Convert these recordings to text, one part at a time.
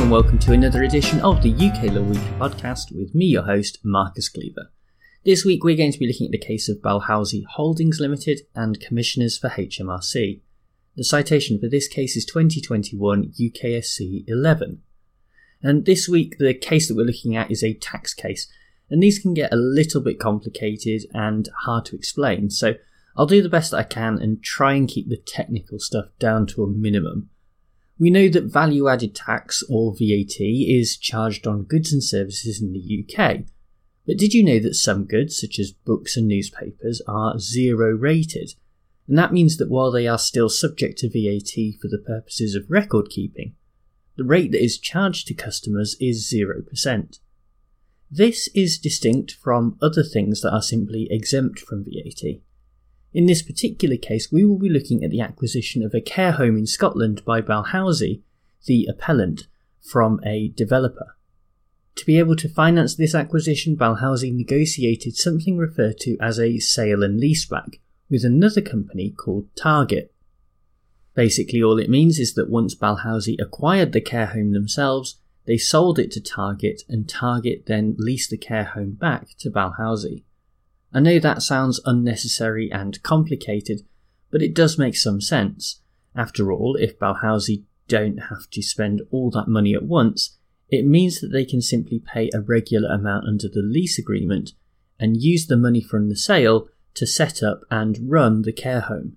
and welcome to another edition of the UK Law Weekly podcast with me, your host, Marcus Cleaver. This week we're going to be looking at the case of Balhousie Holdings Limited and Commissioners for HMRC. The citation for this case is 2021 UKSC 11. And this week the case that we're looking at is a tax case, and these can get a little bit complicated and hard to explain, so I'll do the best I can and try and keep the technical stuff down to a minimum. We know that value added tax, or VAT, is charged on goods and services in the UK. But did you know that some goods, such as books and newspapers, are zero rated? And that means that while they are still subject to VAT for the purposes of record keeping, the rate that is charged to customers is 0%. This is distinct from other things that are simply exempt from VAT. In this particular case, we will be looking at the acquisition of a care home in Scotland by Balhousie, the appellant, from a developer. To be able to finance this acquisition, Balhousie negotiated something referred to as a sale and leaseback with another company called Target. Basically, all it means is that once Balhousie acquired the care home themselves, they sold it to Target, and Target then leased the care home back to Balhousie. I know that sounds unnecessary and complicated, but it does make some sense. After all, if Balhousie don't have to spend all that money at once, it means that they can simply pay a regular amount under the lease agreement and use the money from the sale to set up and run the care home.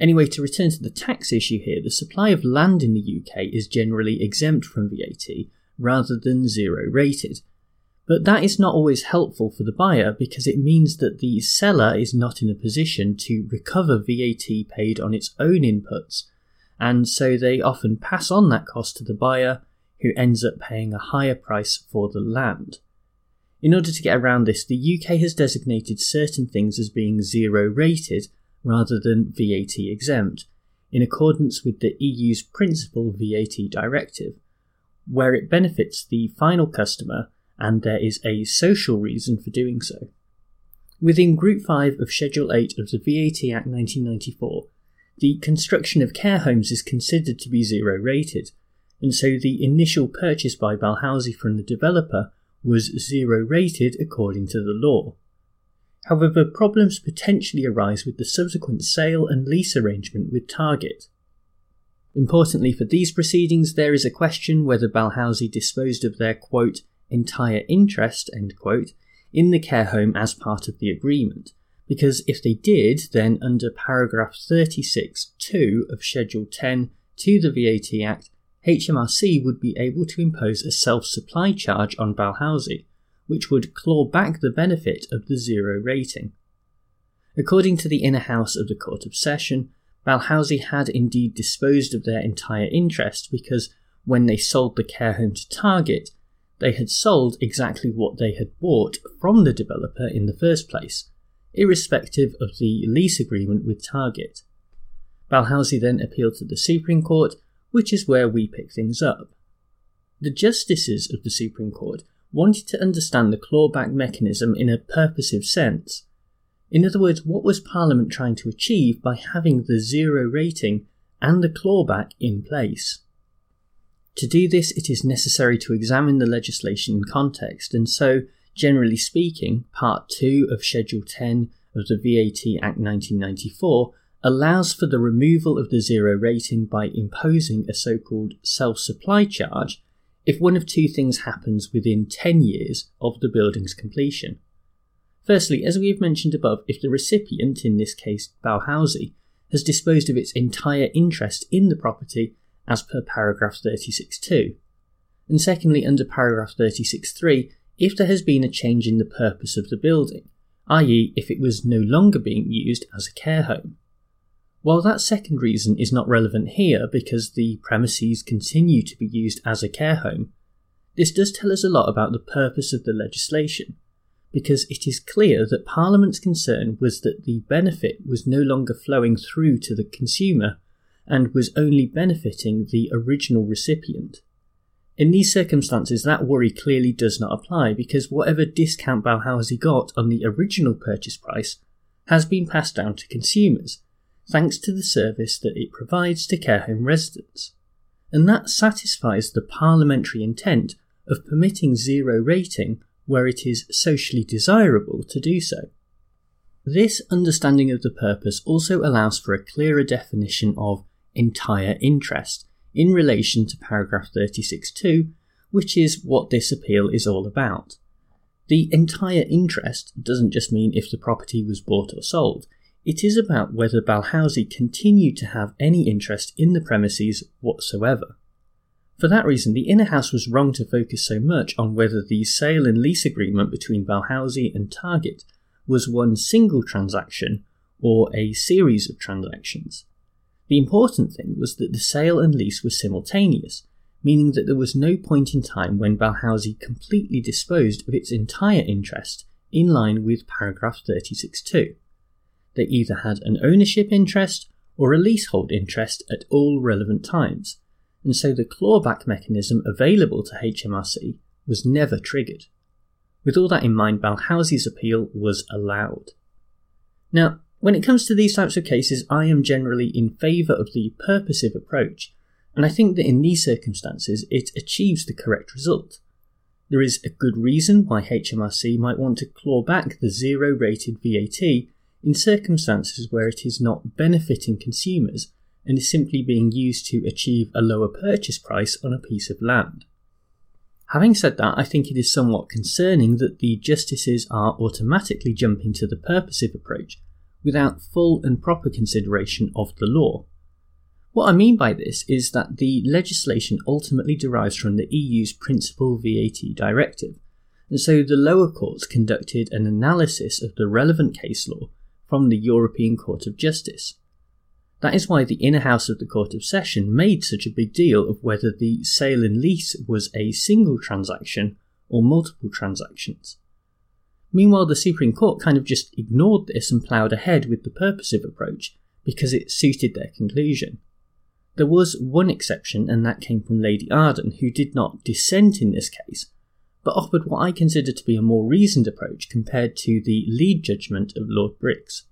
Anyway, to return to the tax issue here, the supply of land in the UK is generally exempt from VAT rather than zero rated, but that is not always helpful for the buyer because it means that the seller is not in a position to recover VAT paid on its own inputs, and so they often pass on that cost to the buyer, who ends up paying a higher price for the land. In order to get around this, the UK has designated certain things as being zero rated rather than VAT exempt, in accordance with the EU's Principal VAT Directive, where it benefits the final customer and there is a social reason for doing so. Within Group 5 of Schedule 8 of the VAT Act 1994, the construction of care homes is considered to be zero rated, and so the initial purchase by Balhousie from the developer was zero rated according to the law. However, problems potentially arise with the subsequent sale and lease arrangement with Target. Importantly for these proceedings, there is a question whether Balhousie disposed of their quote entire interest, end quote, in the care home as part of the agreement. Because if they did, then under paragraph 36.2 of Schedule 10 to the VAT Act, HMRC would be able to impose a self supply charge on Balhousie, which would claw back the benefit of the zero rating. According to the inner house of the Court of Session, Balhousie had indeed disposed of their entire interest because when they sold the care home to Target, they had sold exactly what they had bought from the developer in the first place, irrespective of the lease agreement with Target. Balhousie then appealed to the Supreme Court, which is where we pick things up. The justices of the Supreme Court wanted to understand the clawback mechanism in a purposive sense. In other words, what was Parliament trying to achieve by having the zero rating and the clawback in place? To do this, it is necessary to examine the legislation in context, and so, generally speaking, Part 2 of Schedule 10 of the VAT Act 1994 allows for the removal of the zero rating by imposing a so called self supply charge if one of two things happens within 10 years of the building's completion. Firstly, as we have mentioned above, if the recipient, in this case Balhousie, has disposed of its entire interest in the property as per paragraph 36.2. And secondly, under paragraph 36.3, if there has been a change in the purpose of the building, i.e., if it was no longer being used as a care home. While that second reason is not relevant here because the premises continue to be used as a care home, this does tell us a lot about the purpose of the legislation, because it is clear that Parliament's concern was that the benefit was no longer flowing through to the consumer and was only benefiting the original recipient. In these circumstances, that worry clearly does not apply because whatever discount Balhousie got on the original purchase price has been passed down to consumers, thanks to the service that it provides to care home residents. and that satisfies the parliamentary intent of permitting zero rating where it is socially desirable to do so. This understanding of the purpose also allows for a clearer definition of entire interest in relation to paragraph 36.2, which is what this appeal is all about. The entire interest doesn't just mean if the property was bought or sold, it is about whether Balhousie continued to have any interest in the premises whatsoever. For that reason, the Inner House was wrong to focus so much on whether the sale and lease agreement between Balhousie and Target was one single transaction or a series of transactions. The important thing was that the sale and lease were simultaneous, meaning that there was no point in time when Balhousie completely disposed of its entire interest in line with paragraph 36.2. They either had an ownership interest or a leasehold interest at all relevant times, and so the clawback mechanism available to HMRC was never triggered. With all that in mind, Balhousie's appeal was allowed. Now, when it comes to these types of cases, I am generally in favour of the purposive approach, and I think that in these circumstances it achieves the correct result. There is a good reason why HMRC might want to claw back the zero rated VAT in circumstances where it is not benefiting consumers and is simply being used to achieve a lower purchase price on a piece of land. Having said that, I think it is somewhat concerning that the justices are automatically jumping to the purposive approach without full and proper consideration of the law. What I mean by this is that the legislation ultimately derives from the EU's Principal VAT Directive, and so the lower courts conducted an analysis of the relevant case law from the European Court of Justice. That is why the inner house of the Court of Session made such a big deal of whether the sale and lease was a single transaction or multiple transactions. Meanwhile, the Supreme Court kind of just ignored this and ploughed ahead with the purposive approach because it suited their conclusion. There was one exception, and that came from Lady Arden, who did not dissent in this case, but offered what I consider to be a more reasoned approach compared to the lead judgment of Lord Briggs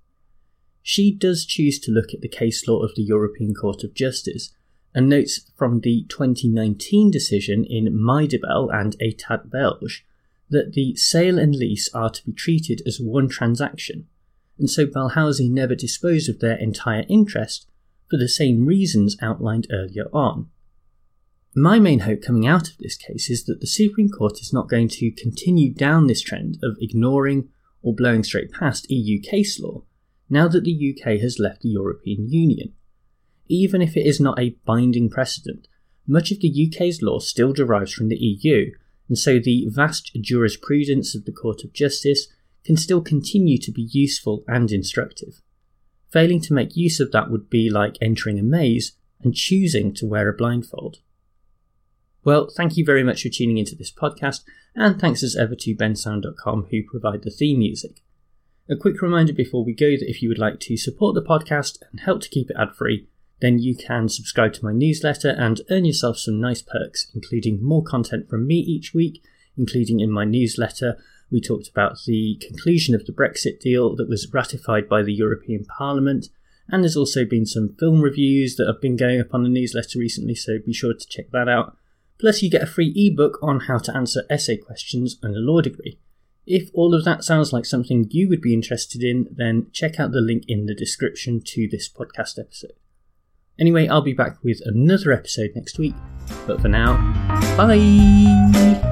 she does choose to look at the case law of the European Court of Justice and notes from the 2019 decision in Mydibel and Etat Belge that the sale and lease are to be treated as one transaction, and so Balhousie never disposed of their entire interest for the same reasons outlined earlier on. My main hope coming out of this case is that the Supreme Court is not going to continue down this trend of ignoring or blowing straight past EU case law now that the UK has left the European Union. Even if it is not a binding precedent, much of the UK's law still derives from the EU, and so the vast jurisprudence of the Court of Justice can still continue to be useful and instructive. Failing to make use of that would be like entering a maze and choosing to wear a blindfold. Well, thank you very much for tuning into this podcast, and thanks as ever to bensound.com who provide the theme music. A quick reminder before we go that if you would like to support the podcast and help to keep it ad free, then you can subscribe to my newsletter and earn yourself some nice perks, including more content from me each week, including in my newsletter. We talked about the conclusion of the Brexit deal that was ratified by the European Parliament, and there's also been some film reviews that have been going up on the newsletter recently, so be sure to check that out. Plus, you get a free ebook on how to answer essay questions and a law degree. If all of that sounds like something you would be interested in, then check out the link in the description to this podcast episode. Anyway, I'll be back with another episode next week, but for now, bye!